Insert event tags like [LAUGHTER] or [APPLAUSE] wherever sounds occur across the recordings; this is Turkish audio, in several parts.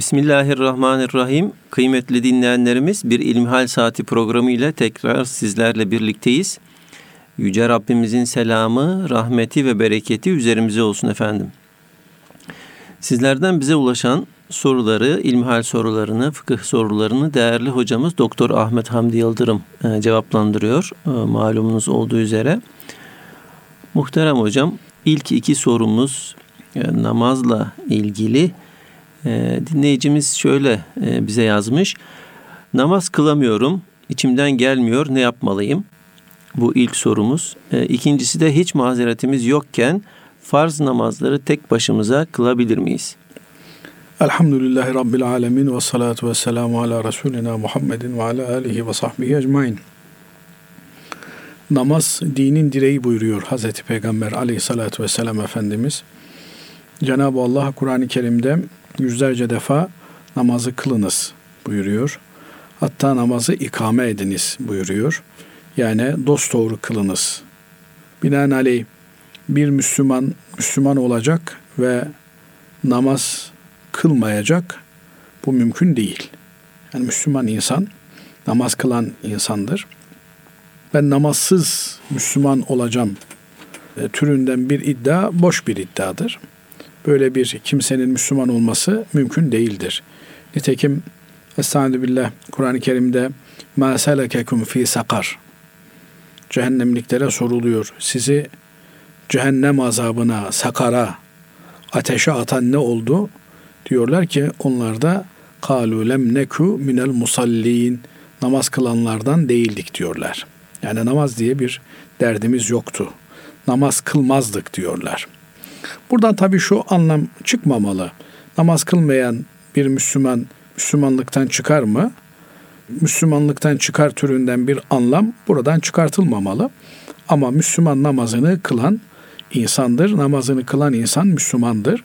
Bismillahirrahmanirrahim. Kıymetli dinleyenlerimiz bir İlmihal Saati programı ile tekrar sizlerle birlikteyiz. Yüce Rabbimizin selamı, rahmeti ve bereketi üzerimize olsun efendim. Sizlerden bize ulaşan soruları, ilmihal sorularını, fıkıh sorularını değerli hocamız Doktor Ahmet Hamdi Yıldırım e, cevaplandırıyor. E, malumunuz olduğu üzere. Muhterem hocam, ilk iki sorumuz e, namazla ilgili. Dinleyicimiz şöyle bize yazmış. Namaz kılamıyorum, içimden gelmiyor, ne yapmalıyım? Bu ilk sorumuz. İkincisi de hiç mazeretimiz yokken farz namazları tek başımıza kılabilir miyiz? Elhamdülillahi Rabbil Alemin ve salatu ve selamu ala Resulina Muhammedin ve ala alihi ve sahbihi ecmain. Namaz dinin direği buyuruyor Hazreti Peygamber aleyhissalatu vesselam Efendimiz. Cenab-ı Allah Kur'an-ı Kerim'de yüzlerce defa namazı kılınız buyuruyor. Hatta namazı ikame ediniz buyuruyor. Yani dost doğru kılınız. Binaenaleyh bir Müslüman Müslüman olacak ve namaz kılmayacak bu mümkün değil. Yani Müslüman insan namaz kılan insandır. Ben namazsız Müslüman olacağım e, türünden bir iddia boş bir iddiadır böyle bir kimsenin Müslüman olması mümkün değildir. Nitekim Estaizu Kur'an-ı Kerim'de ma selekekum fi sakar cehennemliklere soruluyor. Sizi cehennem azabına, sakara, ateşe atan ne oldu? Diyorlar ki onlar da kalu lem neku minel musallin namaz kılanlardan değildik diyorlar. Yani namaz diye bir derdimiz yoktu. Namaz kılmazdık diyorlar.'' Buradan tabii şu anlam çıkmamalı. Namaz kılmayan bir Müslüman Müslümanlıktan çıkar mı? Müslümanlıktan çıkar türünden bir anlam buradan çıkartılmamalı. Ama Müslüman namazını kılan insandır. Namazını kılan insan Müslümandır.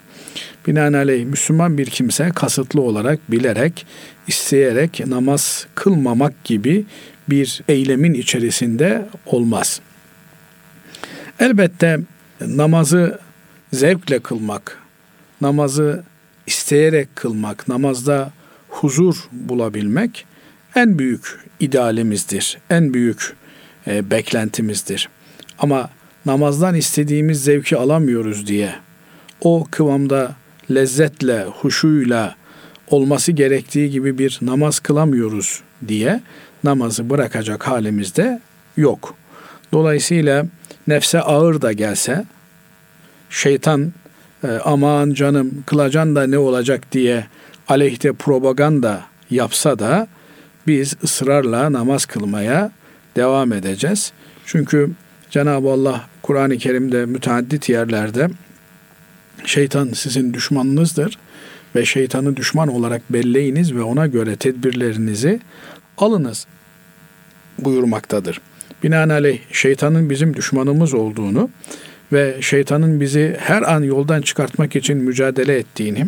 Binaenaleyh Müslüman bir kimse kasıtlı olarak, bilerek, isteyerek namaz kılmamak gibi bir eylemin içerisinde olmaz. Elbette namazı zevkle kılmak, namazı isteyerek kılmak, namazda huzur bulabilmek en büyük idealimizdir, en büyük e, beklentimizdir. Ama namazdan istediğimiz zevki alamıyoruz diye o kıvamda lezzetle, huşuyla olması gerektiği gibi bir namaz kılamıyoruz diye namazı bırakacak halimizde yok. Dolayısıyla nefse ağır da gelse şeytan e, aman canım kılacan da ne olacak diye aleyhte propaganda yapsa da biz ısrarla namaz kılmaya devam edeceğiz. Çünkü Cenab-ı Allah Kur'an-ı Kerim'de müteaddit yerlerde şeytan sizin düşmanınızdır ve şeytanı düşman olarak belleyiniz ve ona göre tedbirlerinizi alınız buyurmaktadır. Binaenaleyh şeytanın bizim düşmanımız olduğunu ve şeytanın bizi her an yoldan çıkartmak için mücadele ettiğini,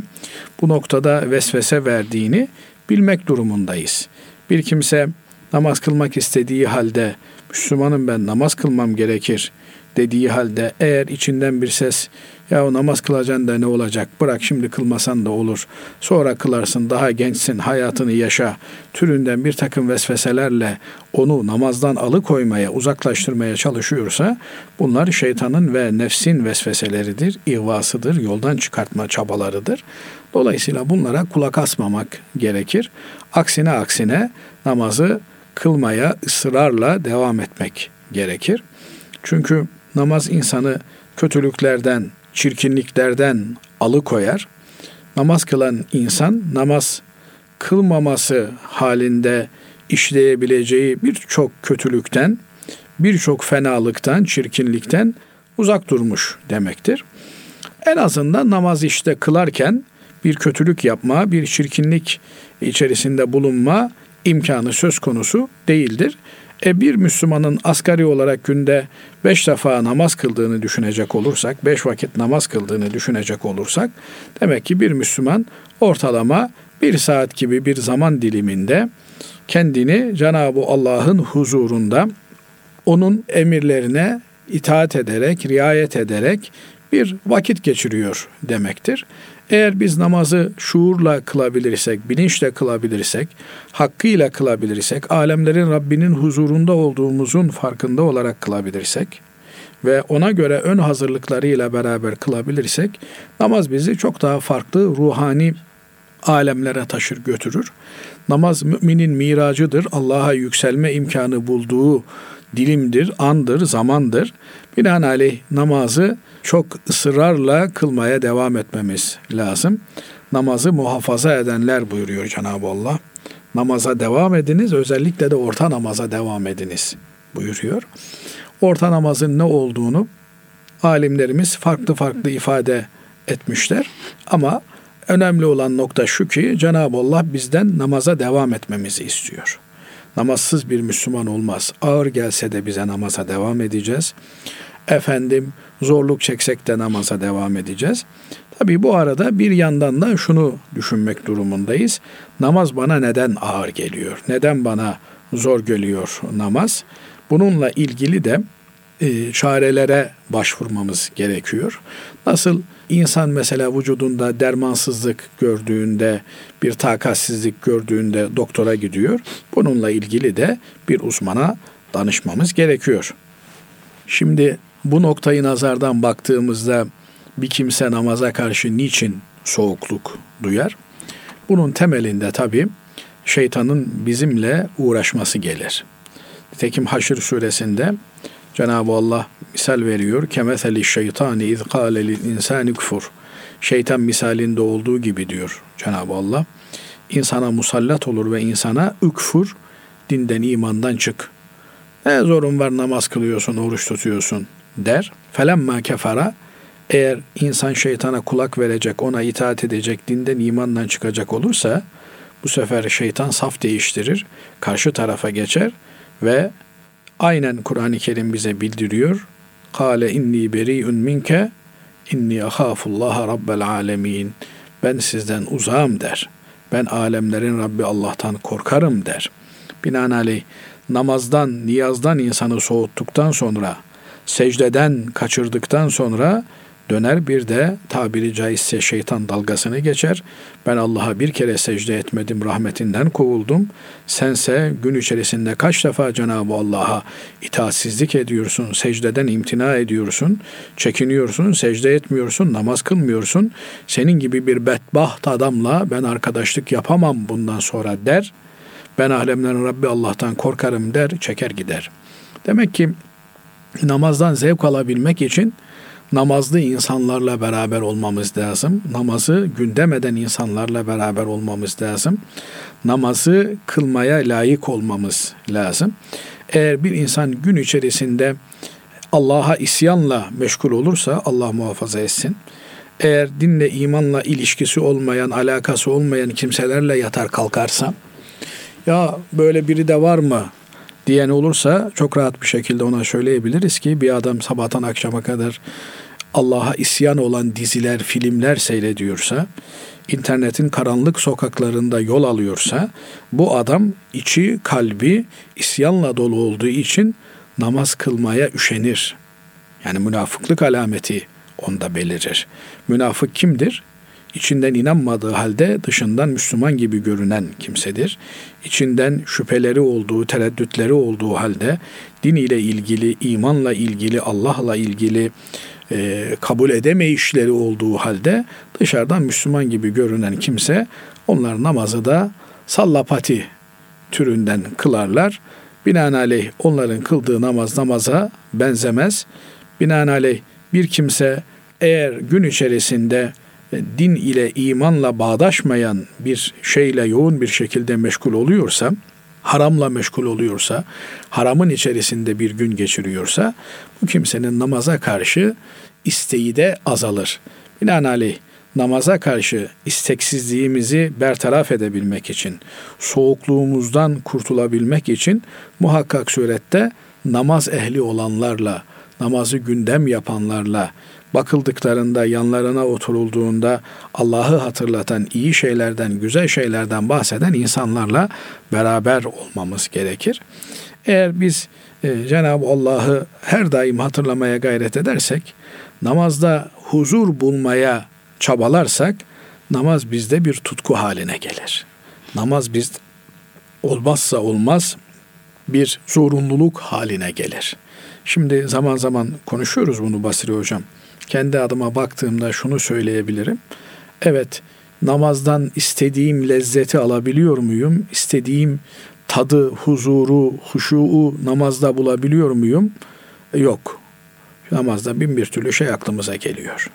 bu noktada vesvese verdiğini bilmek durumundayız. Bir kimse namaz kılmak istediği halde Müslümanım ben namaz kılmam gerekir dediği halde eğer içinden bir ses ya o namaz kılacaksın da ne olacak bırak şimdi kılmasan da olur sonra kılarsın daha gençsin hayatını yaşa türünden bir takım vesveselerle onu namazdan alıkoymaya uzaklaştırmaya çalışıyorsa bunlar şeytanın ve nefsin vesveseleridir, ihvasıdır, yoldan çıkartma çabalarıdır. Dolayısıyla bunlara kulak asmamak gerekir. Aksine aksine namazı kılmaya ısrarla devam etmek gerekir. Çünkü namaz insanı kötülüklerden, çirkinliklerden alıkoyar. Namaz kılan insan namaz kılmaması halinde işleyebileceği birçok kötülükten, birçok fenalıktan, çirkinlikten uzak durmuş demektir. En azından namaz işte kılarken bir kötülük yapma, bir çirkinlik içerisinde bulunma imkanı söz konusu değildir. E bir Müslümanın asgari olarak günde beş defa namaz kıldığını düşünecek olursak, beş vakit namaz kıldığını düşünecek olursak, demek ki bir Müslüman ortalama bir saat gibi bir zaman diliminde kendini Cenab-ı Allah'ın huzurunda onun emirlerine itaat ederek, riayet ederek bir vakit geçiriyor demektir. Eğer biz namazı şuurla kılabilirsek, bilinçle kılabilirsek, hakkıyla kılabilirsek, alemlerin Rabbinin huzurunda olduğumuzun farkında olarak kılabilirsek ve ona göre ön hazırlıklarıyla beraber kılabilirsek namaz bizi çok daha farklı ruhani alemlere taşır götürür. Namaz müminin miracıdır. Allah'a yükselme imkanı bulduğu dilimdir, andır, zamandır. Binaenaleyh namazı çok ısrarla kılmaya devam etmemiz lazım. Namazı muhafaza edenler buyuruyor Cenab-ı Allah. Namaza devam ediniz, özellikle de orta namaza devam ediniz buyuruyor. Orta namazın ne olduğunu alimlerimiz farklı farklı ifade etmişler. Ama önemli olan nokta şu ki Cenab-ı Allah bizden namaza devam etmemizi istiyor. Namazsız bir Müslüman olmaz. Ağır gelse de bize namaza devam edeceğiz. Efendim zorluk çeksek de namaza devam edeceğiz. Tabi bu arada bir yandan da şunu düşünmek durumundayız. Namaz bana neden ağır geliyor? Neden bana zor geliyor namaz? Bununla ilgili de e, çarelere başvurmamız gerekiyor. Nasıl insan mesela vücudunda dermansızlık gördüğünde, bir takatsizlik gördüğünde doktora gidiyor. Bununla ilgili de bir uzmana danışmamız gerekiyor. Şimdi bu noktayı nazardan baktığımızda bir kimse namaza karşı niçin soğukluk duyar? Bunun temelinde tabi şeytanın bizimle uğraşması gelir. Nitekim Haşr suresinde Cenab-ı Allah misal veriyor. Kemeseli şeytani iz kâle lil insani kufur. Şeytan misalinde olduğu gibi diyor Cenab-ı Allah. İnsana musallat olur ve insana ükfur, dinden imandan çık. Ne zorun var namaz kılıyorsun, oruç tutuyorsun der. Felemma kefara eğer insan şeytana kulak verecek, ona itaat edecek, dinden imandan çıkacak olursa bu sefer şeytan saf değiştirir, karşı tarafa geçer ve aynen Kur'an-ı Kerim bize bildiriyor. Kale inni beri'un minke inni ahafullaha rabbel alemin. Ben sizden uzağım der. Ben alemlerin Rabbi Allah'tan korkarım der. Binaenaleyh namazdan, niyazdan insanı soğuttuktan sonra, secdeden kaçırdıktan sonra döner bir de tabiri caizse şeytan dalgasını geçer. Ben Allah'a bir kere secde etmedim, rahmetinden kovuldum. Sense gün içerisinde kaç defa Cenab-ı Allah'a itaatsizlik ediyorsun, secdeden imtina ediyorsun, çekiniyorsun, secde etmiyorsun, namaz kılmıyorsun. Senin gibi bir bedbaht adamla ben arkadaşlık yapamam bundan sonra der. Ben alemlerin Rabbi Allah'tan korkarım der, çeker gider. Demek ki namazdan zevk alabilmek için namazlı insanlarla beraber olmamız lazım. Namazı gündem eden insanlarla beraber olmamız lazım. Namazı kılmaya layık olmamız lazım. Eğer bir insan gün içerisinde Allah'a isyanla meşgul olursa Allah muhafaza etsin. Eğer dinle imanla ilişkisi olmayan, alakası olmayan kimselerle yatar kalkarsa ya böyle biri de var mı diyen olursa çok rahat bir şekilde ona söyleyebiliriz ki bir adam sabahtan akşama kadar Allah'a isyan olan diziler, filmler seyrediyorsa, internetin karanlık sokaklarında yol alıyorsa, bu adam içi, kalbi isyanla dolu olduğu için namaz kılmaya üşenir. Yani münafıklık alameti onda belirir. Münafık kimdir? İçinden inanmadığı halde dışından Müslüman gibi görünen kimsedir. İçinden şüpheleri olduğu, tereddütleri olduğu halde din ile ilgili, imanla ilgili, Allah'la ilgili e, kabul edemeyişleri olduğu halde dışarıdan Müslüman gibi görünen kimse onlar namazı da sallapati türünden kılarlar. Binaenaleyh onların kıldığı namaz namaza benzemez. Binaenaleyh bir kimse eğer gün içerisinde din ile imanla bağdaşmayan bir şeyle yoğun bir şekilde meşgul oluyorsa, haramla meşgul oluyorsa, haramın içerisinde bir gün geçiriyorsa bu kimsenin namaza karşı isteği de azalır. Binaenaleyh namaza karşı isteksizliğimizi bertaraf edebilmek için, soğukluğumuzdan kurtulabilmek için muhakkak surette namaz ehli olanlarla, namazı gündem yapanlarla, bakıldıklarında yanlarına oturulduğunda Allah'ı hatırlatan iyi şeylerden, güzel şeylerden bahseden insanlarla beraber olmamız gerekir. Eğer biz e, Cenab-ı Allah'ı her daim hatırlamaya gayret edersek, namazda huzur bulmaya çabalarsak namaz bizde bir tutku haline gelir. Namaz biz olmazsa olmaz bir zorunluluk haline gelir. Şimdi zaman zaman konuşuyoruz bunu Basri Hocam. Kendi adıma baktığımda şunu söyleyebilirim. Evet, namazdan istediğim lezzeti alabiliyor muyum? İstediğim tadı, huzuru, huşuğu namazda bulabiliyor muyum? Yok. Namazda bin bir türlü şey aklımıza geliyor.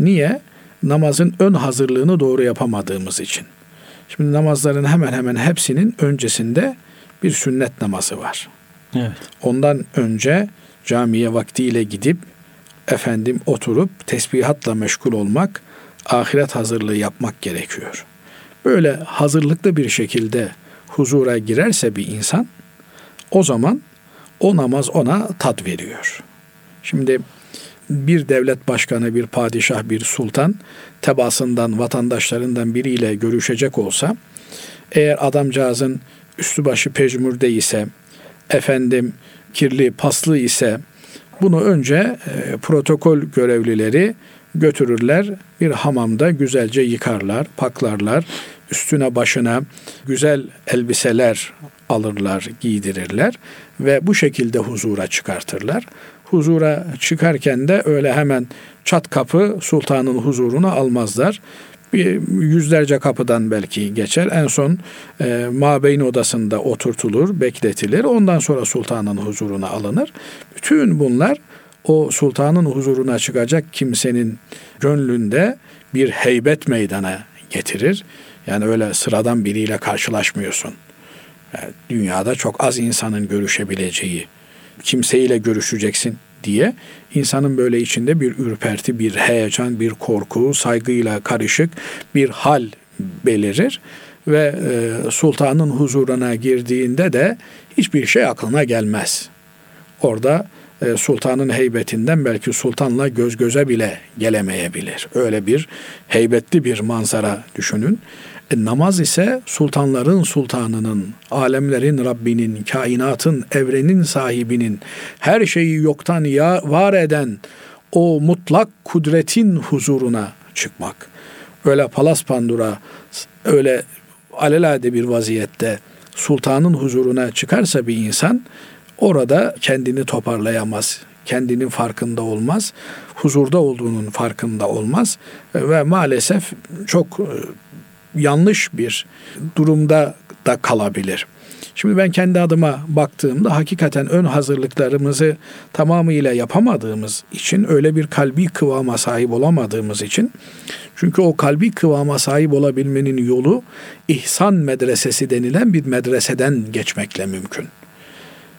Niye? Namazın ön hazırlığını doğru yapamadığımız için. Şimdi namazların hemen hemen hepsinin öncesinde bir sünnet namazı var. Evet. Ondan önce camiye vaktiyle gidip efendim oturup tesbihatla meşgul olmak, ahiret hazırlığı yapmak gerekiyor. Böyle hazırlıklı bir şekilde huzura girerse bir insan o zaman o namaz ona tat veriyor. Şimdi bir devlet başkanı, bir padişah, bir sultan tebasından, vatandaşlarından biriyle görüşecek olsa eğer adamcağızın üstü başı pejmürde ise, efendim kirli, paslı ise bunu önce e, protokol görevlileri götürürler bir hamamda güzelce yıkarlar, paklarlar. Üstüne başına güzel elbiseler alırlar, giydirirler ve bu şekilde huzura çıkartırlar. Huzura çıkarken de öyle hemen çat kapı sultanın huzuruna almazlar yüzlerce kapıdan belki geçer. En son e, mabeyn odasında oturtulur, bekletilir. Ondan sonra sultanın huzuruna alınır. Bütün bunlar o sultanın huzuruna çıkacak kimsenin gönlünde bir heybet meydana getirir. Yani öyle sıradan biriyle karşılaşmıyorsun. Yani dünyada çok az insanın görüşebileceği, kimseyle görüşeceksin diye insanın böyle içinde bir ürperti, bir heyecan, bir korku, saygıyla karışık bir hal belirir ve e, sultanın huzuruna girdiğinde de hiçbir şey aklına gelmez. Orada e, sultanın heybetinden belki sultanla göz göze bile gelemeyebilir. Öyle bir heybetli bir manzara düşünün. E, namaz ise sultanların sultanının, alemlerin Rabbinin, kainatın, evrenin sahibinin, her şeyi yoktan ya var eden o mutlak kudretin huzuruna çıkmak. Öyle palas pandura, öyle alelade bir vaziyette sultanın huzuruna çıkarsa bir insan orada kendini toparlayamaz, kendinin farkında olmaz, huzurda olduğunun farkında olmaz ve maalesef çok e, yanlış bir durumda da kalabilir. Şimdi ben kendi adıma baktığımda hakikaten ön hazırlıklarımızı tamamıyla yapamadığımız için öyle bir kalbi kıvama sahip olamadığımız için çünkü o kalbi kıvama sahip olabilmenin yolu ihsan medresesi denilen bir medreseden geçmekle mümkün.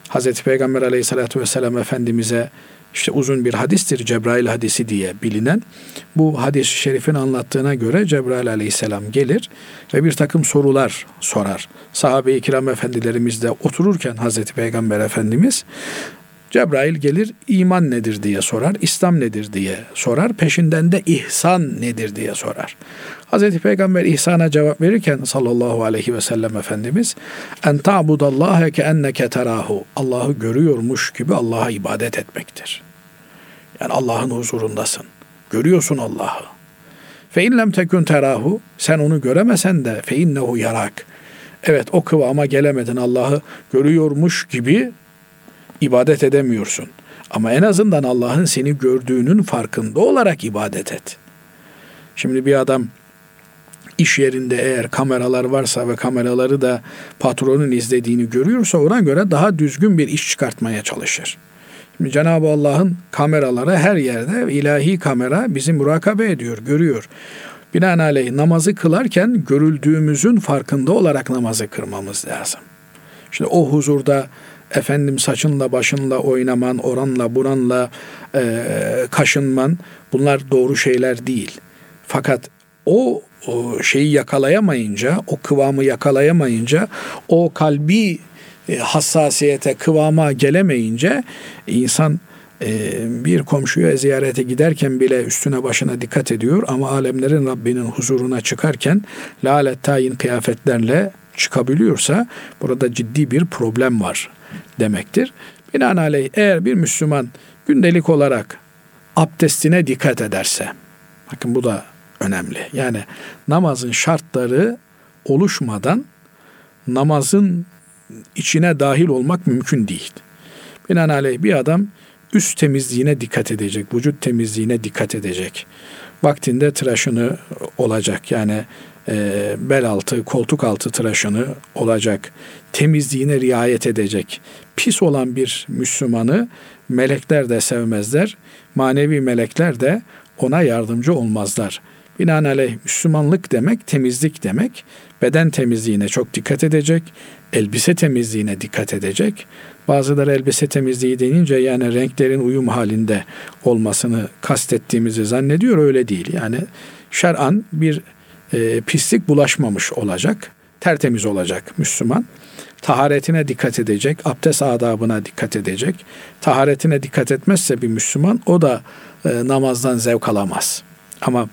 Hazreti Peygamber aleyhissalatü vesselam Efendimiz'e işte uzun bir hadistir Cebrail hadisi diye bilinen. Bu hadis-i şerifin anlattığına göre Cebrail aleyhisselam gelir ve bir takım sorular sorar. Sahabe-i kiram efendilerimiz de otururken Hazreti Peygamber Efendimiz Cebrail gelir iman nedir diye sorar, İslam nedir diye sorar, peşinden de ihsan nedir diye sorar. Hazreti Peygamber ihsana cevap verirken sallallahu aleyhi ve sellem Efendimiz en ta'budallaha ke enneke terahu Allah'ı görüyormuş gibi Allah'a ibadet etmektir. Yani Allah'ın huzurundasın. Görüyorsun Allah'ı. Fe in lem tekun terahu sen onu göremesen de fe innehu yarak. Evet o kıvama gelemedin Allah'ı görüyormuş gibi ibadet edemiyorsun. Ama en azından Allah'ın seni gördüğünün farkında olarak ibadet et. Şimdi bir adam iş yerinde eğer kameralar varsa ve kameraları da patronun izlediğini görüyorsa ona göre daha düzgün bir iş çıkartmaya çalışır. Şimdi Cenab-ı Allah'ın kameraları her yerde ilahi kamera bizi murakabe ediyor, görüyor. Binaenaleyh namazı kılarken görüldüğümüzün farkında olarak namazı kırmamız lazım. Şimdi o huzurda efendim saçınla başınla oynaman, oranla buranla e, kaşınman bunlar doğru şeyler değil. Fakat o, o şeyi yakalayamayınca, o kıvamı yakalayamayınca, o kalbi e, hassasiyete, kıvama gelemeyince insan e, bir komşuya ziyarete giderken bile üstüne başına dikkat ediyor ama alemlerin Rabbinin huzuruna çıkarken lalet tayin kıyafetlerle çıkabiliyorsa burada ciddi bir problem var demektir. Binaenaleyh eğer bir Müslüman gündelik olarak abdestine dikkat ederse, bakın bu da önemli. Yani namazın şartları oluşmadan namazın içine dahil olmak mümkün değil. Binaenaleyh bir adam üst temizliğine dikkat edecek, vücut temizliğine dikkat edecek. Vaktinde tıraşını olacak yani e, bel altı, koltuk altı tıraşını olacak. Temizliğine riayet edecek. Pis olan bir Müslümanı melekler de sevmezler. Manevi melekler de ona yardımcı olmazlar. Binaenaleyh Müslümanlık demek temizlik demek. Beden temizliğine çok dikkat edecek. Elbise temizliğine dikkat edecek. Bazıları elbise temizliği denince yani renklerin uyum halinde olmasını kastettiğimizi zannediyor. Öyle değil. Yani şer'an bir e, pislik bulaşmamış olacak. Tertemiz olacak Müslüman. Taharetine dikkat edecek, abdest adabına dikkat edecek. Taharetine dikkat etmezse bir Müslüman o da e, namazdan zevk alamaz. Ama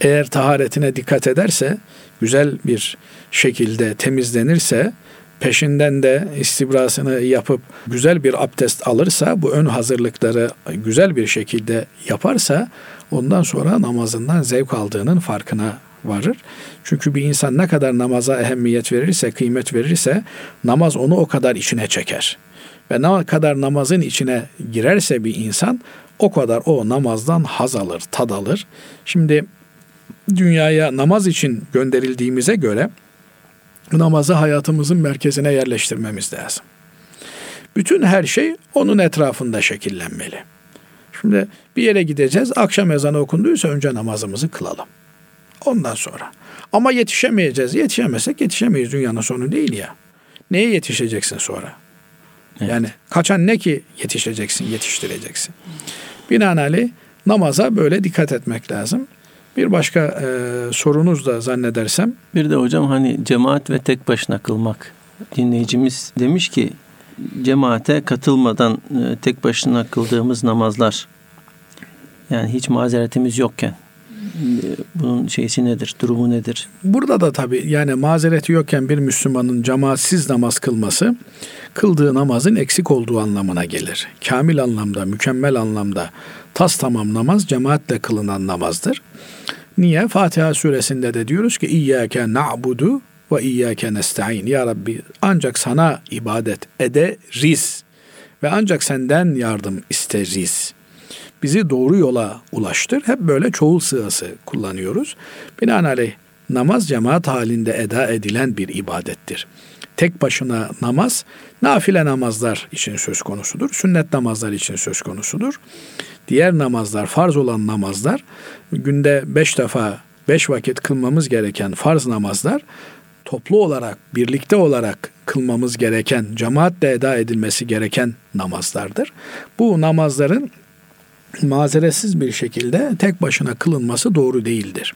eğer taharetine dikkat ederse, güzel bir şekilde temizlenirse, peşinden de istibrasını yapıp güzel bir abdest alırsa, bu ön hazırlıkları güzel bir şekilde yaparsa, ondan sonra namazından zevk aldığının farkına varır. Çünkü bir insan ne kadar namaza ehemmiyet verirse, kıymet verirse, namaz onu o kadar içine çeker. Ve ne kadar namazın içine girerse bir insan, o kadar o namazdan haz alır, tad alır. Şimdi dünyaya namaz için gönderildiğimize göre namazı hayatımızın merkezine yerleştirmemiz lazım. Bütün her şey onun etrafında şekillenmeli. Şimdi bir yere gideceğiz. Akşam ezanı okunduysa önce namazımızı kılalım. Ondan sonra. Ama yetişemeyeceğiz. Yetişemezsek yetişemeyiz. Dünyanın sonu değil ya. Neye yetişeceksin sonra? Evet. Yani kaçan ne ki yetişeceksin, yetiştireceksin. Binaenaleyh namaza böyle dikkat etmek lazım. Bir başka e, sorunuz da zannedersem. Bir de hocam hani cemaat ve tek başına kılmak. Dinleyicimiz demiş ki cemaate katılmadan e, tek başına kıldığımız namazlar yani hiç mazeretimiz yokken bunun şeysi nedir, durumu nedir? Burada da tabii yani mazereti yokken bir Müslümanın cemaatsiz namaz kılması kıldığı namazın eksik olduğu anlamına gelir. Kamil anlamda, mükemmel anlamda tas tamam namaz cemaatle kılınan namazdır. Niye? Fatiha suresinde de diyoruz ki İyyâke na'budu ve iyyâke nesta'in. Ya Rabbi ancak sana ibadet ederiz ve ancak senden yardım isteriz. Bizi doğru yola ulaştır. Hep böyle çoğul sığası kullanıyoruz. Binaenaleyh namaz cemaat halinde eda edilen bir ibadettir. Tek başına namaz nafile namazlar için söz konusudur. Sünnet namazlar için söz konusudur. Diğer namazlar, farz olan namazlar günde beş defa beş vakit kılmamız gereken farz namazlar toplu olarak, birlikte olarak kılmamız gereken, cemaatle eda edilmesi gereken namazlardır. Bu namazların mazeretsiz bir şekilde tek başına kılınması doğru değildir.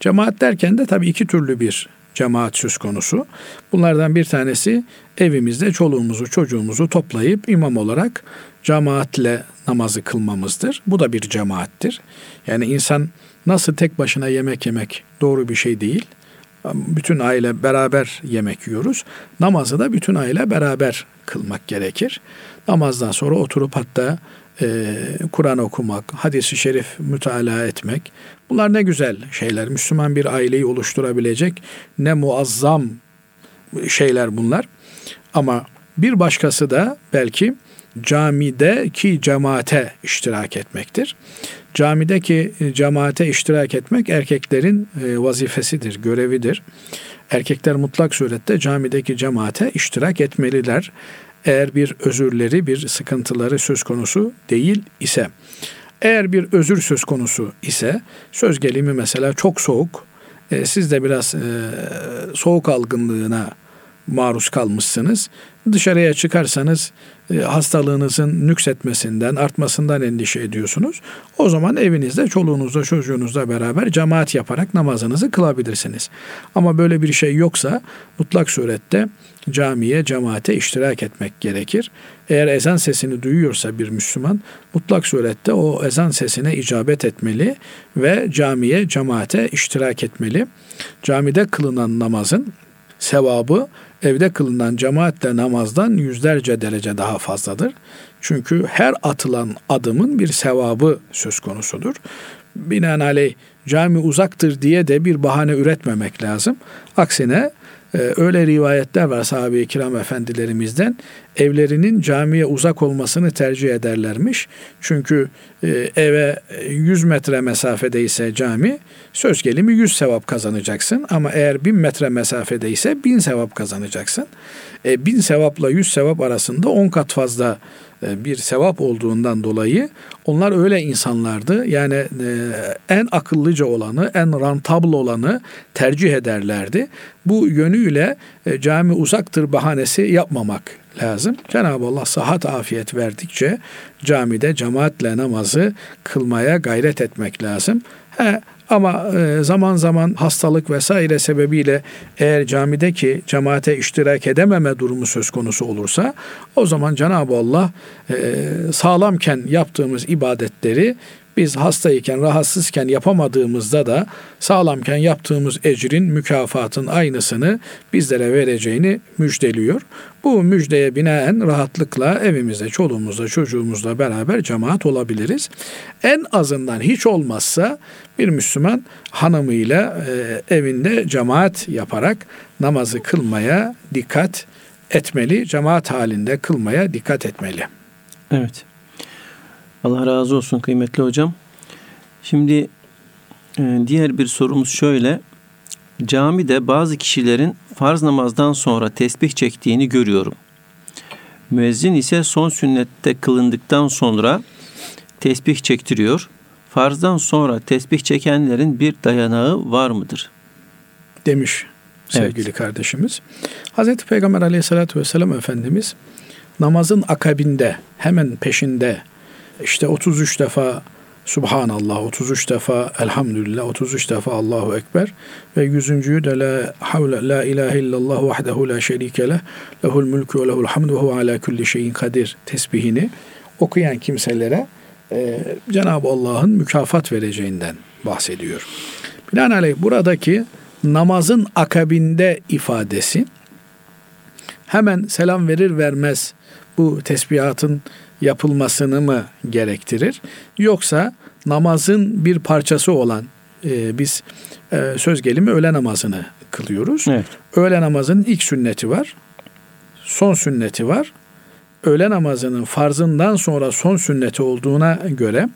Cemaat derken de tabii iki türlü bir cemaat söz konusu. Bunlardan bir tanesi evimizde çoluğumuzu çocuğumuzu toplayıp imam olarak cemaatle namazı kılmamızdır. Bu da bir cemaattir. Yani insan nasıl tek başına yemek yemek doğru bir şey değil. Bütün aile beraber yemek yiyoruz. Namazı da bütün aile beraber kılmak gerekir. Namazdan sonra oturup hatta e, Kur'an okumak, hadisi şerif mütalaa etmek. Bunlar ne güzel şeyler. Müslüman bir aileyi oluşturabilecek ne muazzam şeyler bunlar. Ama bir başkası da belki camideki cemaate iştirak etmektir. Camideki cemaate iştirak etmek erkeklerin e, vazifesidir, görevidir. Erkekler mutlak surette camideki cemaate iştirak etmeliler. Eğer bir özürleri, bir sıkıntıları söz konusu değil ise. Eğer bir özür söz konusu ise söz gelimi mesela çok soğuk. E, siz de biraz e, soğuk algınlığına maruz kalmışsınız. Dışarıya çıkarsanız e, hastalığınızın nüksetmesinden, artmasından endişe ediyorsunuz. O zaman evinizde çoluğunuzla çocuğunuzla beraber cemaat yaparak namazınızı kılabilirsiniz. Ama böyle bir şey yoksa mutlak surette camiye, cemaate iştirak etmek gerekir. Eğer ezan sesini duyuyorsa bir Müslüman mutlak surette o ezan sesine icabet etmeli ve camiye, cemaate iştirak etmeli. Camide kılınan namazın sevabı evde kılınan cemaatle namazdan yüzlerce derece daha fazladır. Çünkü her atılan adımın bir sevabı söz konusudur. binaenaleyh cami uzaktır diye de bir bahane üretmemek lazım. Aksine öyle rivayetler var sahabe-i kiram efendilerimizden. Evlerinin camiye uzak olmasını tercih ederlermiş. Çünkü e, eve 100 metre mesafedeyse cami söz gelimi 100 sevap kazanacaksın. Ama eğer 1000 metre mesafedeyse 1000 sevap kazanacaksın. E, 1000 sevapla 100 sevap arasında 10 kat fazla bir sevap olduğundan dolayı onlar öyle insanlardı. Yani e, en akıllıca olanı, en rentable olanı tercih ederlerdi. Bu yönüyle e, cami uzaktır bahanesi yapmamak lazım. Cenab-ı Allah sıhhat afiyet verdikçe camide cemaatle namazı kılmaya gayret etmek lazım. He, ama e, zaman zaman hastalık vesaire sebebiyle eğer camideki cemaate iştirak edememe durumu söz konusu olursa o zaman Cenab-ı Allah e, sağlamken yaptığımız ibadetleri biz hastayken, rahatsızken yapamadığımızda da sağlamken yaptığımız ecrin, mükafatın aynısını bizlere vereceğini müjdeliyor. Bu müjdeye binaen rahatlıkla evimizde, çoluğumuzla, çocuğumuzla beraber cemaat olabiliriz. En azından hiç olmazsa bir Müslüman hanımıyla e, evinde cemaat yaparak namazı kılmaya dikkat etmeli. Cemaat halinde kılmaya dikkat etmeli. Evet. Allah razı olsun kıymetli hocam. Şimdi e, diğer bir sorumuz şöyle. Camide bazı kişilerin farz namazdan sonra tesbih çektiğini görüyorum. Müezzin ise son sünnette kılındıktan sonra tesbih çektiriyor. Farzdan sonra tesbih çekenlerin bir dayanağı var mıdır? Demiş sevgili evet. kardeşimiz. Hazreti Peygamber aleyhissalatü vesselam Efendimiz namazın akabinde hemen peşinde işte 33 defa Subhanallah, 33 defa Elhamdülillah, 33 defa Allahu Ekber ve yüzüncüyü de La havle la ilahe illallah vahdehu la şerike leh lehul mülkü ve lehul hamdu ve huve ala kulli şeyin kadir tesbihini okuyan kimselere e, Cenab-ı Allah'ın mükafat vereceğinden bahsediyor. Binaenaleyh buradaki namazın akabinde ifadesi hemen selam verir vermez bu tesbihatın yapılmasını mı gerektirir? Yoksa namazın bir parçası olan e, biz e, söz gelimi öğle namazını kılıyoruz. Evet. Öğle namazının ilk sünneti var. Son sünneti var. Öğle namazının farzından sonra son sünneti olduğuna göre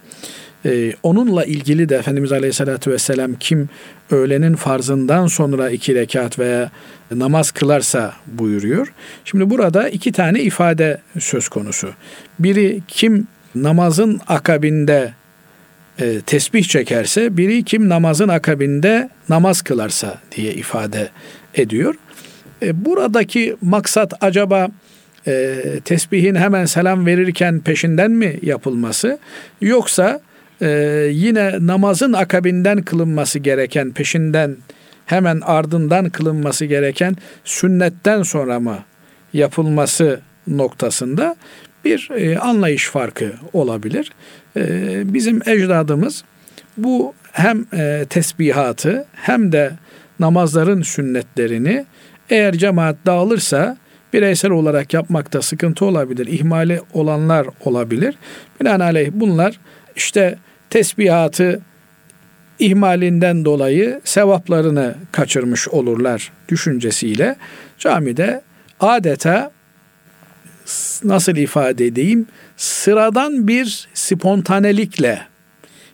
ee, onunla ilgili de Efendimiz Aleyhisselatü Vesselam kim öğlenin farzından sonra iki rekat veya namaz kılarsa buyuruyor. Şimdi burada iki tane ifade söz konusu. Biri kim namazın akabinde e, tesbih çekerse, biri kim namazın akabinde namaz kılarsa diye ifade ediyor. E, buradaki maksat acaba e, tesbihin hemen selam verirken peşinden mi yapılması yoksa ee, yine namazın akabinden kılınması gereken, peşinden hemen ardından kılınması gereken sünnetten sonra mı yapılması noktasında bir e, anlayış farkı olabilir. E, bizim ecdadımız bu hem e, tesbihatı hem de namazların sünnetlerini eğer cemaat dağılırsa bireysel olarak yapmakta sıkıntı olabilir, ihmali olanlar olabilir. Binaenaleyh bunlar işte tesbihatı ihmalinden dolayı sevaplarını kaçırmış olurlar düşüncesiyle camide adeta nasıl ifade edeyim sıradan bir spontanelikle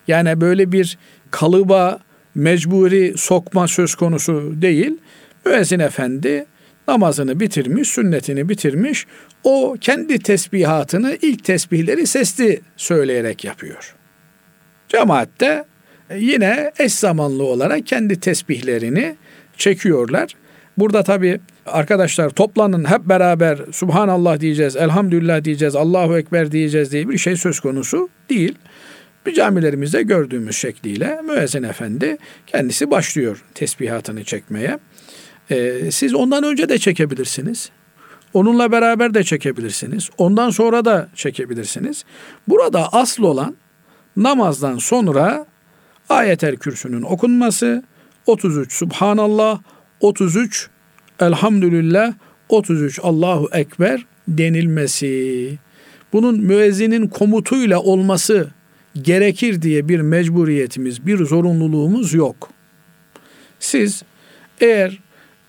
yani böyle bir kalıba mecburi sokma söz konusu değil. Müezzin efendi namazını bitirmiş, sünnetini bitirmiş. O kendi tesbihatını ilk tesbihleri sesli söyleyerek yapıyor. Cemaatte yine eş zamanlı olarak kendi tesbihlerini çekiyorlar. Burada tabi arkadaşlar toplanın hep beraber Subhanallah diyeceğiz, Elhamdülillah diyeceğiz, Allahu Ekber diyeceğiz diye bir şey söz konusu değil. Bir camilerimizde gördüğümüz şekliyle müezzin efendi kendisi başlıyor tesbihatını çekmeye. Ee, siz ondan önce de çekebilirsiniz. Onunla beraber de çekebilirsiniz. Ondan sonra da çekebilirsiniz. Burada asıl olan namazdan sonra ayetel kürsünün okunması, 33 Subhanallah, 33 Elhamdülillah, 33 Allahu Ekber denilmesi. Bunun müezzinin komutuyla olması gerekir diye bir mecburiyetimiz, bir zorunluluğumuz yok. Siz eğer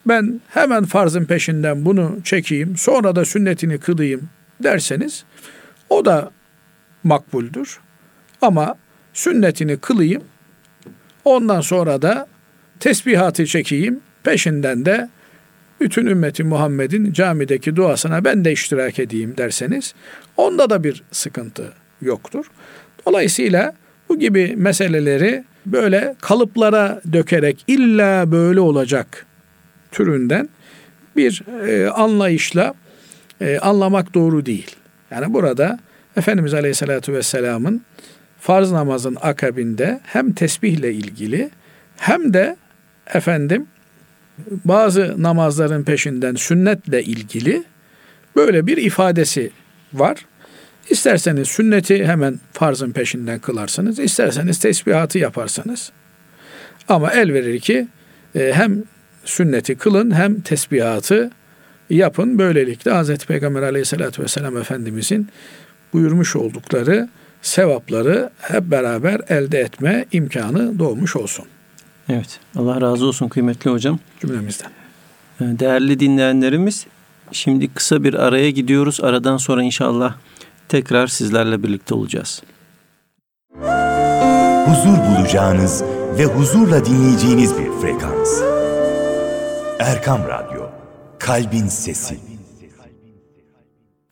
ben hemen farzın peşinden bunu çekeyim, sonra da sünnetini kılayım derseniz o da makbuldür. Ama sünnetini kılayım, ondan sonra da tesbihatı çekeyim, peşinden de bütün ümmeti Muhammed'in camideki duasına ben de iştirak edeyim derseniz onda da bir sıkıntı yoktur. Dolayısıyla bu gibi meseleleri böyle kalıplara dökerek illa böyle olacak türünden bir e, anlayışla e, anlamak doğru değil. Yani burada Efendimiz Aleyhisselatü Vesselam'ın farz namazın akabinde hem tesbihle ilgili hem de efendim bazı namazların peşinden sünnetle ilgili böyle bir ifadesi var. İsterseniz sünneti hemen farzın peşinden kılarsınız, isterseniz tesbihatı yaparsınız. Ama el verir ki e, hem sünneti kılın hem tesbihatı yapın. Böylelikle Hz. Peygamber aleyhissalatü vesselam Efendimizin buyurmuş oldukları sevapları hep beraber elde etme imkanı doğmuş olsun. Evet. Allah razı olsun kıymetli hocam. Cümlemizden. Ee, değerli dinleyenlerimiz, şimdi kısa bir araya gidiyoruz. Aradan sonra inşallah tekrar sizlerle birlikte olacağız. Huzur bulacağınız ve huzurla dinleyeceğiniz bir frekans. Erkam Radyo, Kalbin Sesi.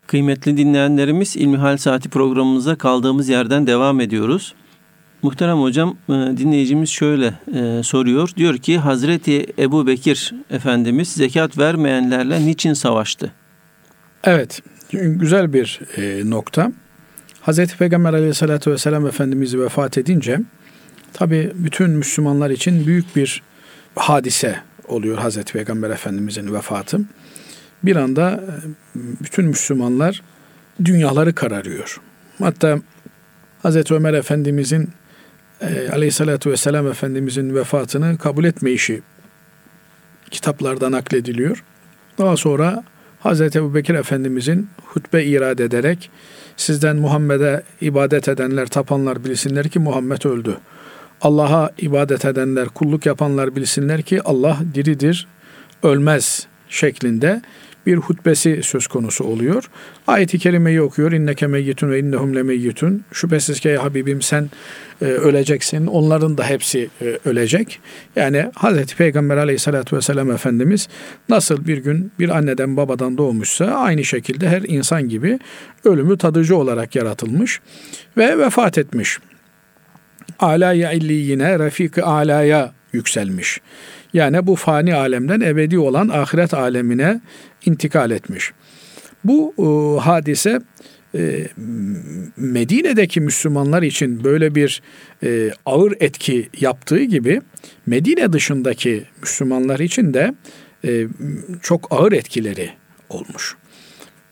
Kıymetli dinleyenlerimiz İlmihal Saati programımıza kaldığımız yerden devam ediyoruz. Muhterem hocam e, dinleyicimiz şöyle e, soruyor. Diyor ki Hazreti Ebu Bekir Efendimiz zekat vermeyenlerle niçin savaştı? Evet güzel bir e, nokta. Hazreti Peygamber aleyhissalatü vesselam Efendimiz vefat edince tabi bütün Müslümanlar için büyük bir hadise oluyor Hazreti Peygamber Efendimizin vefatı. Bir anda bütün Müslümanlar dünyaları kararıyor. Hatta Hazreti Ömer Efendimizin e, aleyhissalatü vesselam Efendimizin vefatını kabul etme işi kitaplardan naklediliyor. Daha sonra Hazreti Ebu Bekir Efendimizin hutbe irade ederek sizden Muhammed'e ibadet edenler, tapanlar bilsinler ki Muhammed öldü. Allah'a ibadet edenler, kulluk yapanlar bilsinler ki Allah diridir, ölmez şeklinde bir hutbesi söz konusu oluyor. Ayet-i kerimeyi okuyor. İnneke meyyitun ve innehum lemeyyitun. Şüphesiz ki Habibim sen e, öleceksin. Onların da hepsi e, ölecek. Yani Hazreti Peygamber aleyhissalatü vesselam Efendimiz nasıl bir gün bir anneden babadan doğmuşsa aynı şekilde her insan gibi ölümü tadıcı olarak yaratılmış ve vefat etmiş. Alaya illiyine refik alaya yükselmiş. Yani bu fani alemden ebedi olan ahiret alemine intikal etmiş. Bu e, hadise e, Medine'deki Müslümanlar için böyle bir e, ağır etki yaptığı gibi Medine dışındaki Müslümanlar için de e, çok ağır etkileri olmuş.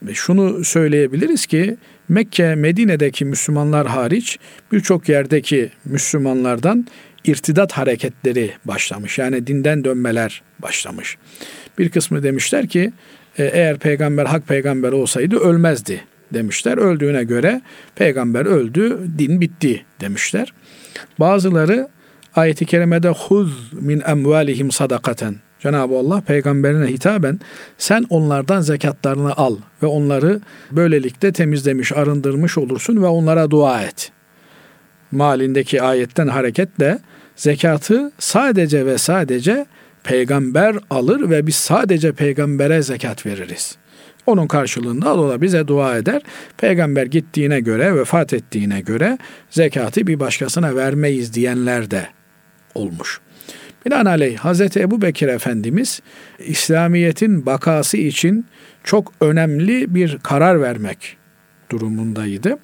Ve şunu söyleyebiliriz ki Mekke, Medine'deki Müslümanlar hariç birçok yerdeki Müslümanlardan irtidat hareketleri başlamış. Yani dinden dönmeler başlamış. Bir kısmı demişler ki e, eğer peygamber hak peygamber olsaydı ölmezdi demişler. Öldüğüne göre peygamber öldü, din bitti demişler. Bazıları ayeti kerimede huz min emvalihim sadakaten Cenab-ı Allah peygamberine hitaben sen onlardan zekatlarını al ve onları böylelikle temizlemiş, arındırmış olursun ve onlara dua et. Malindeki ayetten hareketle zekatı sadece ve sadece peygamber alır ve biz sadece peygambere zekat veririz. Onun karşılığında da bize dua eder. Peygamber gittiğine göre, vefat ettiğine göre zekatı bir başkasına vermeyiz diyenler de olmuş. Binaenaleyh Hazreti Ebu Bekir Efendimiz İslamiyet'in bakası için çok önemli bir karar vermek durumundaydı.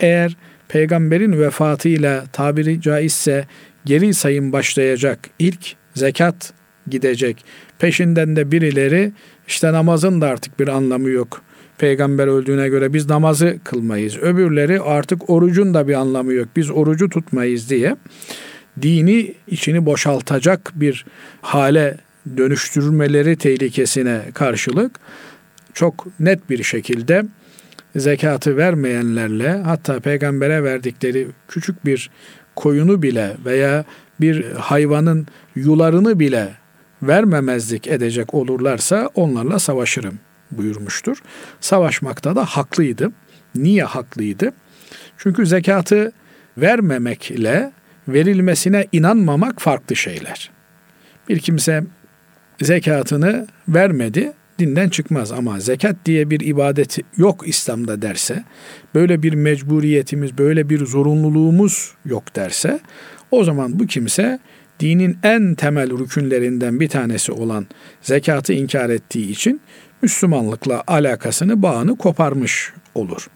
Eğer peygamberin vefatıyla tabiri caizse geri sayım başlayacak ilk zekat gidecek. Peşinden de birileri işte namazın da artık bir anlamı yok. Peygamber öldüğüne göre biz namazı kılmayız. Öbürleri artık orucun da bir anlamı yok. Biz orucu tutmayız diye dini içini boşaltacak bir hale dönüştürmeleri tehlikesine karşılık çok net bir şekilde zekatı vermeyenlerle hatta peygambere verdikleri küçük bir koyunu bile veya bir hayvanın yularını bile vermemezlik edecek olurlarsa onlarla savaşırım buyurmuştur. Savaşmakta da haklıydı. Niye haklıydı? Çünkü zekatı vermemekle verilmesine inanmamak farklı şeyler. Bir kimse zekatını vermedi, dinden çıkmaz ama zekat diye bir ibadet yok İslam'da derse, böyle bir mecburiyetimiz, böyle bir zorunluluğumuz yok derse, o zaman bu kimse dinin en temel rükünlerinden bir tanesi olan zekatı inkar ettiği için Müslümanlıkla alakasını, bağını koparmış olur.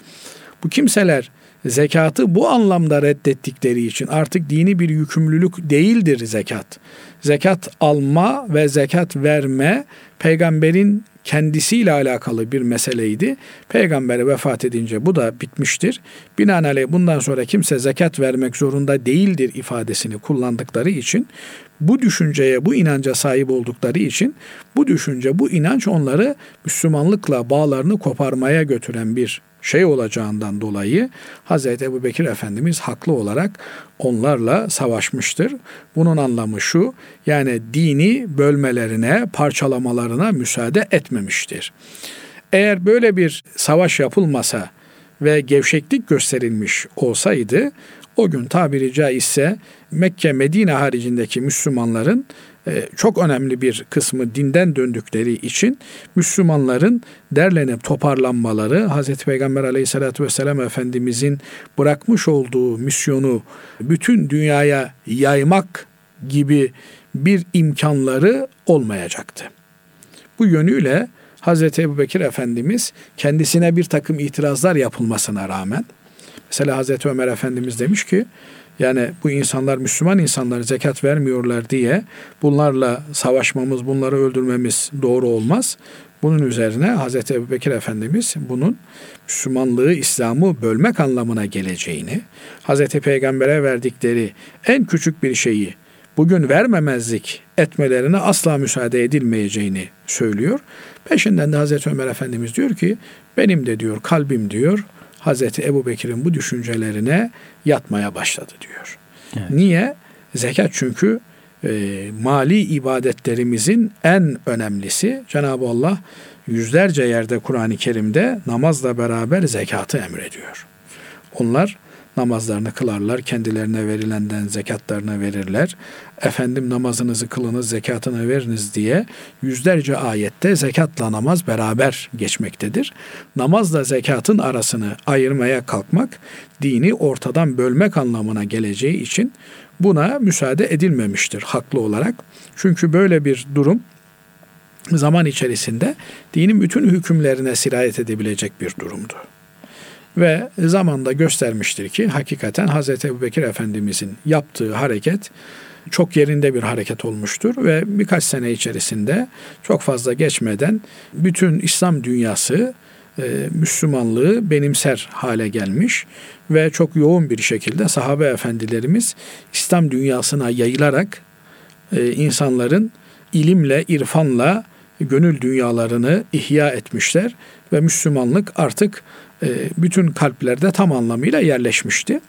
Bu kimseler zekatı bu anlamda reddettikleri için artık dini bir yükümlülük değildir zekat. Zekat alma ve zekat verme peygamberin kendisiyle alakalı bir meseleydi. Peygamber vefat edince bu da bitmiştir. Binaenaleyh bundan sonra kimse zekat vermek zorunda değildir ifadesini kullandıkları için bu düşünceye, bu inanca sahip oldukları için bu düşünce, bu inanç onları Müslümanlıkla bağlarını koparmaya götüren bir şey olacağından dolayı Hz. Ebu Bekir Efendimiz haklı olarak onlarla savaşmıştır. Bunun anlamı şu, yani dini bölmelerine, parçalamalarına müsaade etmemiştir. Eğer böyle bir savaş yapılmasa ve gevşeklik gösterilmiş olsaydı, o gün tabiri caizse Mekke, Medine haricindeki Müslümanların çok önemli bir kısmı dinden döndükleri için Müslümanların derlenip toparlanmaları Hz. Peygamber aleyhissalatü vesselam Efendimizin bırakmış olduğu misyonu bütün dünyaya yaymak gibi bir imkanları olmayacaktı. Bu yönüyle Hz. Ebu Bekir Efendimiz kendisine bir takım itirazlar yapılmasına rağmen mesela Hz. Ömer Efendimiz demiş ki yani bu insanlar Müslüman insanlar zekat vermiyorlar diye bunlarla savaşmamız, bunları öldürmemiz doğru olmaz. Bunun üzerine Hz. Ebu Bekir Efendimiz bunun Müslümanlığı, İslam'ı bölmek anlamına geleceğini, Hz. Peygamber'e verdikleri en küçük bir şeyi bugün vermemezlik etmelerine asla müsaade edilmeyeceğini söylüyor. Peşinden de Hazreti Ömer Efendimiz diyor ki benim de diyor kalbim diyor Hazreti Ebu Bekir'in bu düşüncelerine yatmaya başladı diyor. Evet. Niye? Zekat çünkü e, mali ibadetlerimizin en önemlisi. Cenab-ı Allah yüzlerce yerde Kur'an-ı Kerim'de namazla beraber zekatı emrediyor. Onlar namazlarını kılarlar, kendilerine verilenden zekatlarını verirler. Efendim namazınızı kılınız, zekatını veriniz diye yüzlerce ayette zekatla namaz beraber geçmektedir. Namazla zekatın arasını ayırmaya kalkmak dini ortadan bölmek anlamına geleceği için buna müsaade edilmemiştir haklı olarak. Çünkü böyle bir durum zaman içerisinde dinin bütün hükümlerine sirayet edebilecek bir durumdu. Ve zamanda göstermiştir ki hakikaten Hz. Ebu Bekir Efendimizin yaptığı hareket çok yerinde bir hareket olmuştur ve birkaç sene içerisinde çok fazla geçmeden bütün İslam dünyası e, Müslümanlığı benimser hale gelmiş ve çok yoğun bir şekilde sahabe efendilerimiz İslam dünyasına yayılarak e, insanların ilimle, irfanla gönül dünyalarını ihya etmişler ve Müslümanlık artık bütün kalplerde tam anlamıyla yerleşmişti.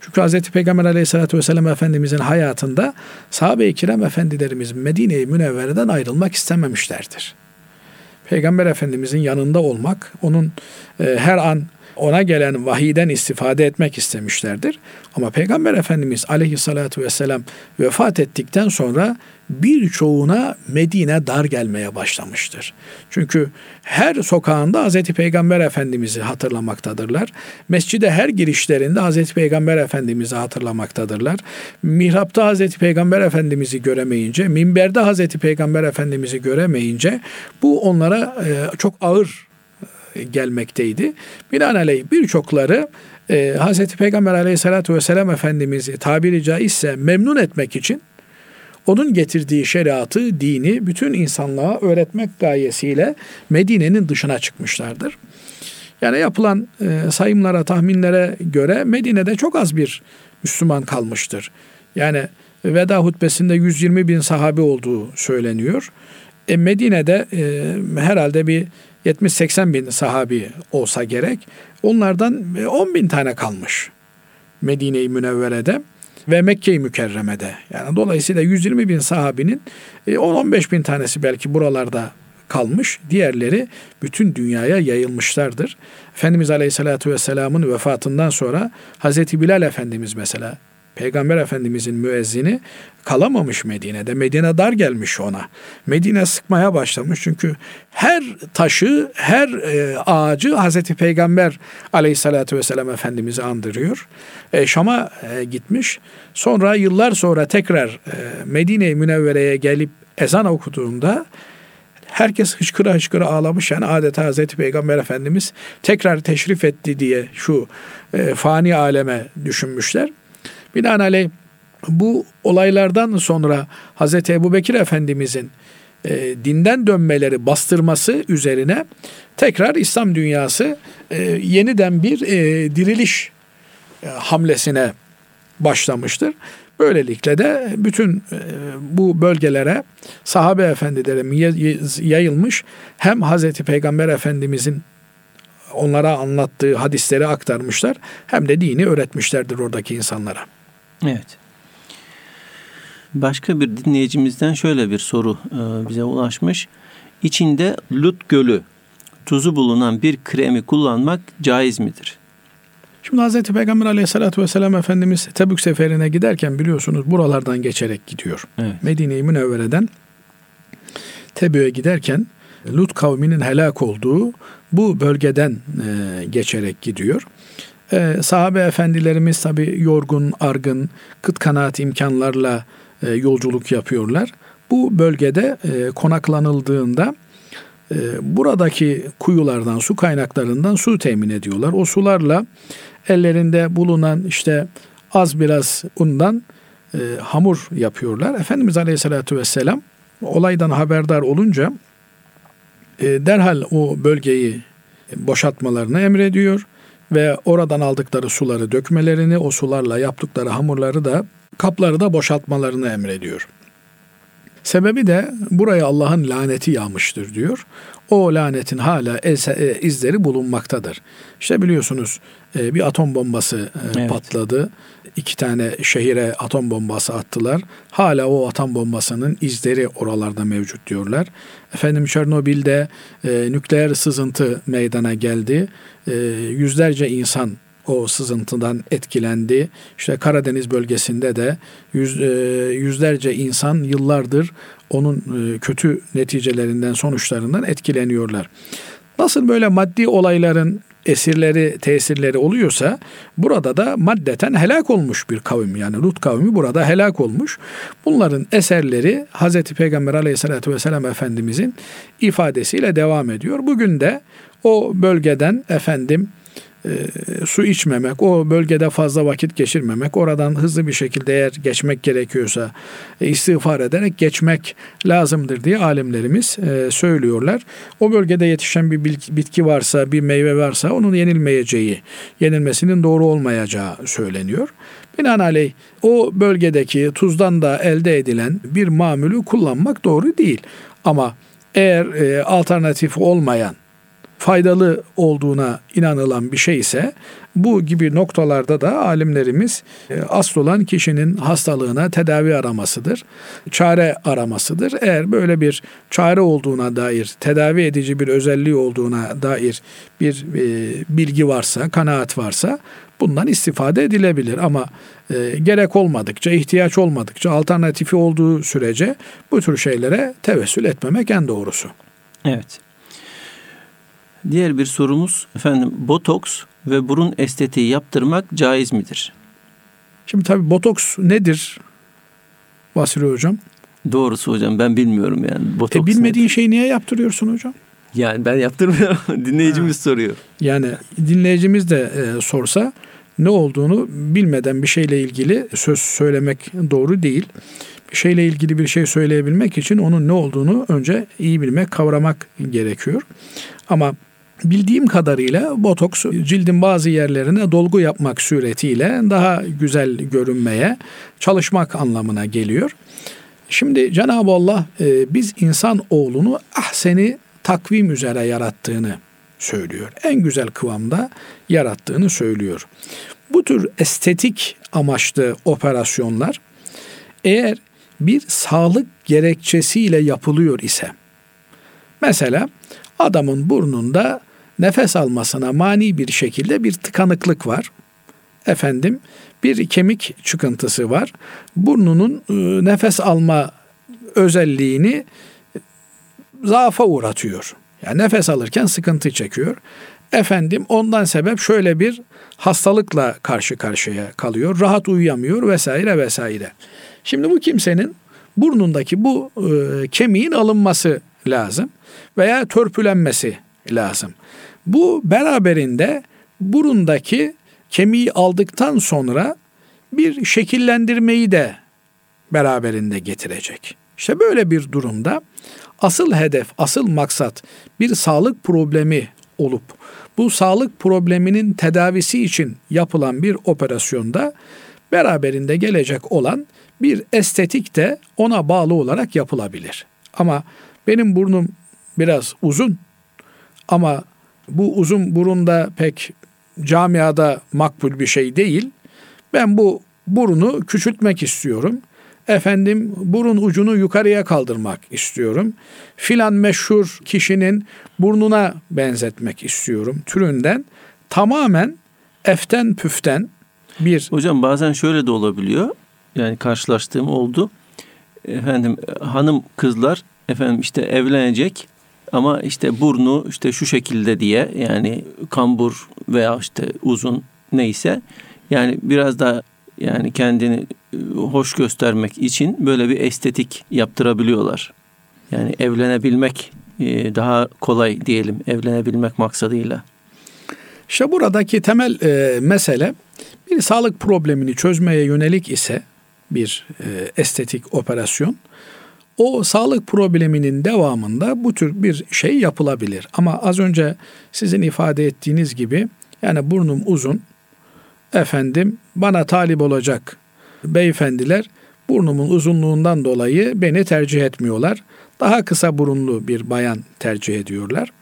Çünkü Hz. Peygamber aleyhissalatü vesselam Efendimizin hayatında sahabe-i kiram efendilerimiz Medine-i Münevvere'den ayrılmak istememişlerdir. Peygamber Efendimizin yanında olmak, onun e, her an ona gelen vahiden istifade etmek istemişlerdir. Ama Peygamber Efendimiz aleyhissalatü vesselam vefat ettikten sonra birçoğuna Medine dar gelmeye başlamıştır. Çünkü her sokağında Hz. Peygamber Efendimiz'i hatırlamaktadırlar. Mescide her girişlerinde Hz. Peygamber Efendimiz'i hatırlamaktadırlar. Mihrapta Hz. Peygamber Efendimiz'i göremeyince, minberde Hz. Peygamber Efendimiz'i göremeyince bu onlara e, çok ağır gelmekteydi. Binaenaleyh birçokları e, Hz. Peygamber aleyhissalatü vesselam Efendimiz'i tabiri caizse memnun etmek için onun getirdiği şeriatı, dini bütün insanlığa öğretmek gayesiyle Medine'nin dışına çıkmışlardır. Yani yapılan e, sayımlara, tahminlere göre Medine'de çok az bir Müslüman kalmıştır. Yani veda hutbesinde 120 bin sahabe olduğu söyleniyor. E, Medine'de e, herhalde bir 70-80 bin sahabi olsa gerek. Onlardan 10 bin tane kalmış Medine-i Münevvere'de ve Mekke-i Mükerreme'de. Yani dolayısıyla 120 bin sahabinin 10-15 e, bin tanesi belki buralarda kalmış. Diğerleri bütün dünyaya yayılmışlardır. Efendimiz Aleyhisselatü Vesselam'ın vefatından sonra Hazreti Bilal Efendimiz mesela Peygamber Efendimizin müezzini kalamamış Medine'de. Medine dar gelmiş ona. Medine sıkmaya başlamış çünkü her taşı, her e, ağacı Hazreti Peygamber aleyhissalatü vesselam Efendimiz'i andırıyor. E, Şam'a e, gitmiş. Sonra yıllar sonra tekrar e, Medine-i Münevvere'ye gelip ezan okuduğunda herkes hıçkıra hıçkıra ağlamış. Yani adeta Hazreti Peygamber Efendimiz tekrar teşrif etti diye şu fani aleme düşünmüşler. Binaenaleyh bu olaylardan sonra Hazreti Ebu Bekir Efendimizin e, dinden dönmeleri bastırması üzerine tekrar İslam dünyası e, yeniden bir e, diriliş e, hamlesine başlamıştır. Böylelikle de bütün e, bu bölgelere sahabe efendilerim yayılmış hem Hazreti Peygamber Efendimizin onlara anlattığı hadisleri aktarmışlar hem de dini öğretmişlerdir oradaki insanlara. Evet. Başka bir dinleyicimizden şöyle bir soru e, bize ulaşmış. İçinde Lut Gölü tuzu bulunan bir kremi kullanmak caiz midir? Şimdi Hz. Peygamber aleyhissalatü vesselam Efendimiz Tebük seferine giderken biliyorsunuz buralardan geçerek gidiyor. Evet. Medine-i Münevvere'den Tebük'e giderken Lut kavminin helak olduğu bu bölgeden e, geçerek gidiyor. Ee, sahabe efendilerimiz tabi yorgun, argın, kıt kanaat imkanlarla e, yolculuk yapıyorlar. Bu bölgede e, konaklanıldığında e, buradaki kuyulardan, su kaynaklarından su temin ediyorlar. O sularla ellerinde bulunan işte az biraz undan e, hamur yapıyorlar. Efendimiz Aleyhisselatü Vesselam olaydan haberdar olunca e, derhal o bölgeyi boşaltmalarını emrediyor ve oradan aldıkları suları dökmelerini, o sularla yaptıkları hamurları da kapları da boşaltmalarını emrediyor. Sebebi de buraya Allah'ın laneti yağmıştır diyor. O lanetin hala e, izleri bulunmaktadır. İşte biliyorsunuz e, bir atom bombası e, evet. patladı. İki tane şehire atom bombası attılar. Hala o atom bombasının izleri oralarda mevcut diyorlar. Efendim Çernobil'de nükleer sızıntı meydana geldi. Yüzlerce insan o sızıntıdan etkilendi. İşte Karadeniz bölgesinde de yüz, e, yüzlerce insan yıllardır onun e, kötü neticelerinden, sonuçlarından etkileniyorlar. Nasıl böyle maddi olayların esirleri, tesirleri oluyorsa burada da maddeten helak olmuş bir kavim. Yani Lut kavmi burada helak olmuş. Bunların eserleri Hazreti Peygamber aleyhissalatü vesselam Efendimizin ifadesiyle devam ediyor. Bugün de o bölgeden efendim e, su içmemek, o bölgede fazla vakit geçirmemek, oradan hızlı bir şekilde eğer geçmek gerekiyorsa e, istiğfar ederek geçmek lazımdır diye alimlerimiz e, söylüyorlar. O bölgede yetişen bir bitki varsa, bir meyve varsa onun yenilmeyeceği, yenilmesinin doğru olmayacağı söyleniyor. Binaenaleyh o bölgedeki tuzdan da elde edilen bir mamülü kullanmak doğru değil. Ama eğer e, alternatif olmayan faydalı olduğuna inanılan bir şey ise bu gibi noktalarda da alimlerimiz e, asıl olan kişinin hastalığına tedavi aramasıdır. Çare aramasıdır. Eğer böyle bir çare olduğuna dair, tedavi edici bir özelliği olduğuna dair bir e, bilgi varsa, kanaat varsa bundan istifade edilebilir ama e, gerek olmadıkça, ihtiyaç olmadıkça, alternatifi olduğu sürece bu tür şeylere tevessül etmemek en doğrusu. Evet. Diğer bir sorumuz efendim botoks ve burun estetiği yaptırmak caiz midir? Şimdi tabii botoks nedir Basri hocam? Doğrusu hocam ben bilmiyorum yani. Botoks e bilmediğin nedir? şeyi niye yaptırıyorsun hocam? Yani ben yaptırmıyorum. [LAUGHS] Dinleyicimiz ha. soruyor. Yani dinleyicimiz de e, sorsa ne olduğunu bilmeden bir şeyle ilgili söz söylemek doğru değil. Bir şeyle ilgili bir şey söyleyebilmek için onun ne olduğunu önce iyi bilmek, kavramak gerekiyor. Ama Bildiğim kadarıyla botoks cildin bazı yerlerine dolgu yapmak suretiyle daha güzel görünmeye çalışmak anlamına geliyor. Şimdi Cenab-ı Allah e, biz insan oğlunu ahseni takvim üzere yarattığını söylüyor. En güzel kıvamda yarattığını söylüyor. Bu tür estetik amaçlı operasyonlar eğer bir sağlık gerekçesiyle yapılıyor ise mesela adamın burnunda nefes almasına mani bir şekilde bir tıkanıklık var. Efendim bir kemik çıkıntısı var. Burnunun e, nefes alma özelliğini zaafa uğratıyor. Yani nefes alırken sıkıntı çekiyor. Efendim ondan sebep şöyle bir hastalıkla karşı karşıya kalıyor. Rahat uyuyamıyor vesaire vesaire. Şimdi bu kimsenin burnundaki bu e, kemiğin alınması lazım veya törpülenmesi lazım. Bu beraberinde burundaki kemiği aldıktan sonra bir şekillendirmeyi de beraberinde getirecek. İşte böyle bir durumda asıl hedef, asıl maksat bir sağlık problemi olup bu sağlık probleminin tedavisi için yapılan bir operasyonda beraberinde gelecek olan bir estetik de ona bağlı olarak yapılabilir. Ama benim burnum biraz uzun ama bu uzun burunda pek camiada makbul bir şey değil. Ben bu burunu küçültmek istiyorum. Efendim burun ucunu yukarıya kaldırmak istiyorum. Filan meşhur kişinin burnuna benzetmek istiyorum türünden tamamen eften püften bir Hocam bazen şöyle de olabiliyor. Yani karşılaştığım oldu. Efendim hanım kızlar efendim işte evlenecek ama işte burnu işte şu şekilde diye yani kambur veya işte uzun neyse yani biraz da yani kendini e, hoş göstermek için böyle bir estetik yaptırabiliyorlar. Yani evlenebilmek e, daha kolay diyelim evlenebilmek maksadıyla. İşte buradaki temel e, mesele bir sağlık problemini çözmeye yönelik ise bir e, estetik operasyon o sağlık probleminin devamında bu tür bir şey yapılabilir. Ama az önce sizin ifade ettiğiniz gibi yani burnum uzun efendim bana talip olacak beyefendiler burnumun uzunluğundan dolayı beni tercih etmiyorlar. Daha kısa burunlu bir bayan tercih ediyorlar.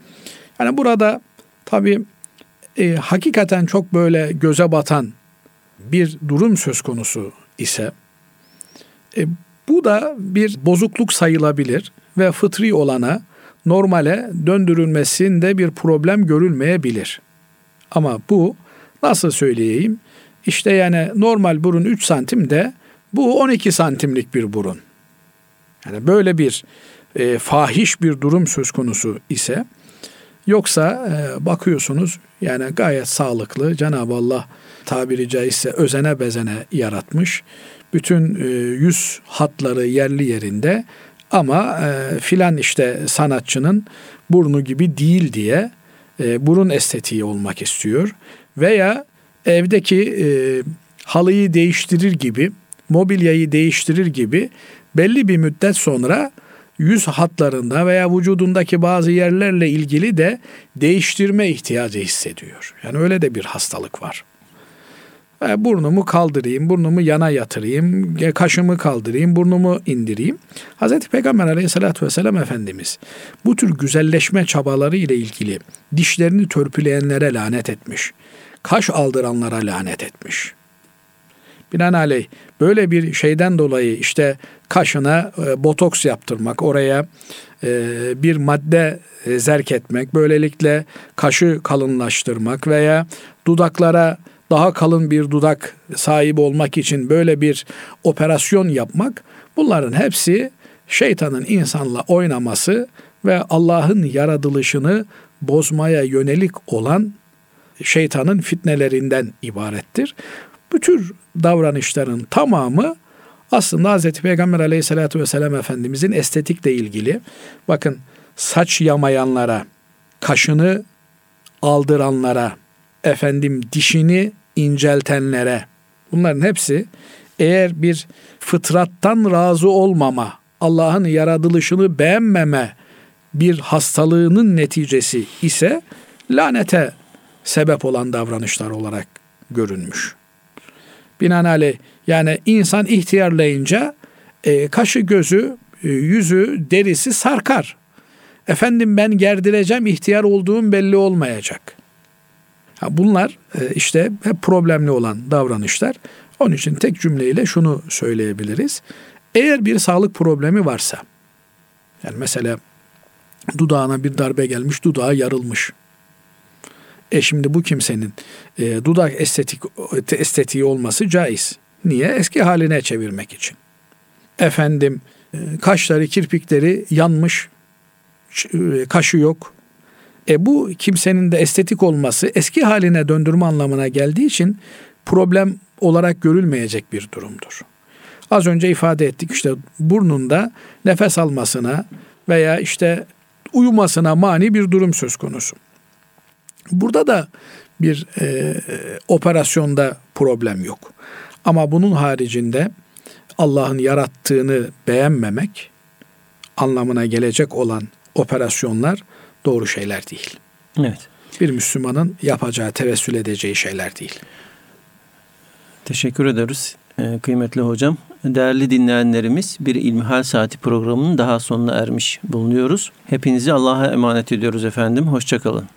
Yani burada tabii e, hakikaten çok böyle göze batan bir durum söz konusu ise e, bu da bir bozukluk sayılabilir ve fıtri olana normale döndürülmesinde bir problem görülmeyebilir. Ama bu nasıl söyleyeyim? İşte yani normal burun 3 santim de bu 12 santimlik bir burun. Yani böyle bir e, fahiş bir durum söz konusu ise yoksa e, bakıyorsunuz yani gayet sağlıklı Cenab-ı Allah tabiri caizse özene bezene yaratmış. Bütün e, yüz hatları yerli yerinde ama e, filan işte sanatçının burnu gibi değil diye e, burun estetiği olmak istiyor. Veya evdeki e, halıyı değiştirir gibi, mobilyayı değiştirir gibi belli bir müddet sonra yüz hatlarında veya vücudundaki bazı yerlerle ilgili de değiştirme ihtiyacı hissediyor. Yani öyle de bir hastalık var. E, burnumu kaldırayım, burnumu yana yatırayım, e, kaşımı kaldırayım, burnumu indireyim. Hazreti Peygamber aleyhissalatü vesselam Efendimiz bu tür güzelleşme çabaları ile ilgili dişlerini törpüleyenlere lanet etmiş. Kaş aldıranlara lanet etmiş. Binaenaleyh böyle bir şeyden dolayı işte kaşına e, botoks yaptırmak, oraya e, bir madde e, zerk etmek, böylelikle kaşı kalınlaştırmak veya dudaklara daha kalın bir dudak sahibi olmak için böyle bir operasyon yapmak bunların hepsi şeytanın insanla oynaması ve Allah'ın yaratılışını bozmaya yönelik olan şeytanın fitnelerinden ibarettir. Bu tür davranışların tamamı aslında Hz. Peygamber aleyhissalatü vesselam Efendimizin estetikle ilgili bakın saç yamayanlara, kaşını aldıranlara, efendim dişini inceltenlere bunların hepsi eğer bir fıtrattan razı olmama, Allah'ın yaratılışını beğenmeme bir hastalığının neticesi ise lanete sebep olan davranışlar olarak görünmüş. Binaenaleyh yani insan ihtiyarlayınca e, kaşı gözü, e, yüzü, derisi sarkar. Efendim ben gerdireceğim, ihtiyar olduğum belli olmayacak. Bunlar e, işte hep problemli olan davranışlar. Onun için tek cümleyle şunu söyleyebiliriz. Eğer bir sağlık problemi varsa, yani mesela dudağına bir darbe gelmiş, dudağı yarılmış. E şimdi bu kimsenin e, dudak estetik estetiği olması caiz. Niye? Eski haline çevirmek için. Efendim e, kaşları, kirpikleri yanmış, e, kaşı yok. E bu kimsenin de estetik olması eski haline döndürme anlamına geldiği için problem olarak görülmeyecek bir durumdur. Az önce ifade ettik işte burnunda nefes almasına veya işte uyumasına mani bir durum söz konusu. Burada da bir e, operasyonda problem yok. Ama bunun haricinde Allah'ın yarattığını beğenmemek anlamına gelecek olan operasyonlar doğru şeyler değil. Evet. Bir Müslümanın yapacağı, tevessül edeceği şeyler değil. Teşekkür ederiz e, kıymetli hocam. Değerli dinleyenlerimiz bir İlmihal Saati programının daha sonuna ermiş bulunuyoruz. Hepinizi Allah'a emanet ediyoruz efendim. Hoşçakalın.